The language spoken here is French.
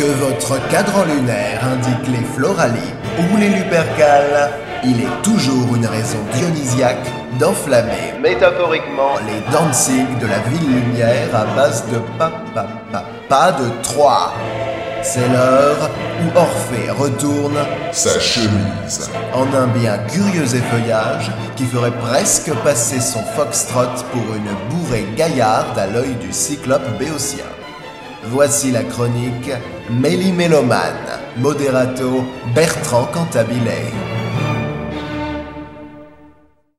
Que votre cadran lunaire indique les floralies ou les lupercales, il est toujours une raison dionysiaque d'enflammer métaphoriquement les dancing de la ville lumière à base de pa pa pa pas de trois. C'est l'heure où Orphée retourne Sa chemise. en un bien curieux effeuillage qui ferait presque passer son foxtrot pour une bourrée gaillarde à l'œil du cyclope béotien. Voici la chronique Méli-Mélomane, moderato Bertrand Cantabillet.